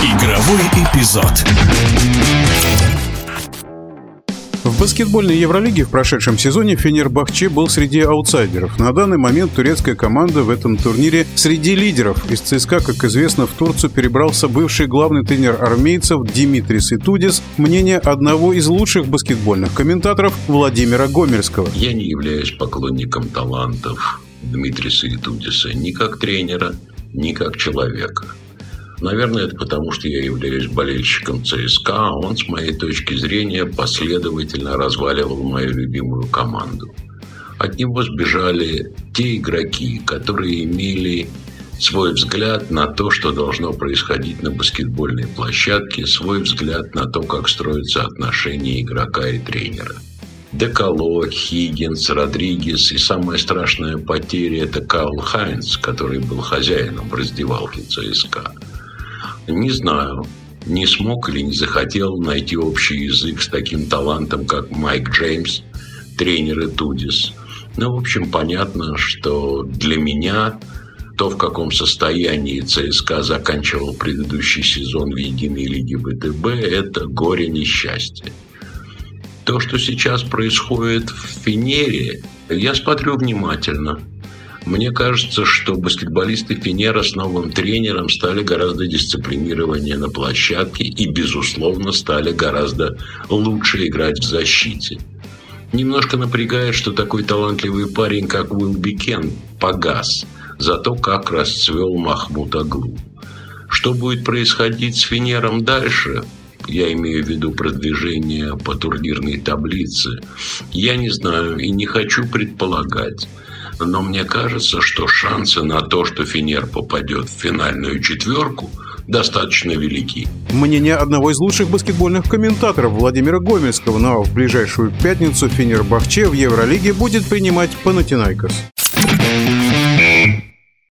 Игровой эпизод. В баскетбольной Евролиге в прошедшем сезоне Фенербахче был среди аутсайдеров. На данный момент турецкая команда в этом турнире среди лидеров. Из ЦСКА, как известно, в Турцию перебрался бывший главный тренер армейцев Димитрис Итудис. Мнение одного из лучших баскетбольных комментаторов Владимира Гомельского. Я не являюсь поклонником талантов Дмитриса Итудиса ни как тренера, ни как человека. Наверное, это потому, что я являюсь болельщиком ЦСКА, а он, с моей точки зрения, последовательно разваливал мою любимую команду. От него сбежали те игроки, которые имели свой взгляд на то, что должно происходить на баскетбольной площадке, свой взгляд на то, как строятся отношения игрока и тренера. Деколо, Хиггинс, Родригес и самая страшная потеря – это Карл Хайнс, который был хозяином в раздевалке ЦСКА. Не знаю, не смог или не захотел найти общий язык с таким талантом, как Майк Джеймс, тренер и Тудис. Ну, в общем, понятно, что для меня то, в каком состоянии ЦСКА заканчивал предыдущий сезон в Единой Лиге ВТБ, это горе несчастье. То, что сейчас происходит в Фенере, я смотрю внимательно – мне кажется, что баскетболисты Фенера с новым тренером стали гораздо дисциплинированнее на площадке и, безусловно, стали гораздо лучше играть в защите. Немножко напрягает, что такой талантливый парень, как Уилбекин, погас. Зато как расцвел Махмутоглу. Что будет происходить с Фенером дальше, я имею в виду продвижение по турнирной таблице, я не знаю и не хочу предполагать но мне кажется, что шансы на то, что Фенер попадет в финальную четверку, достаточно велики. Мнение одного из лучших баскетбольных комментаторов Владимира Гомельского, но в ближайшую пятницу Фенербахче в Евролиге будет принимать Панатинайкос.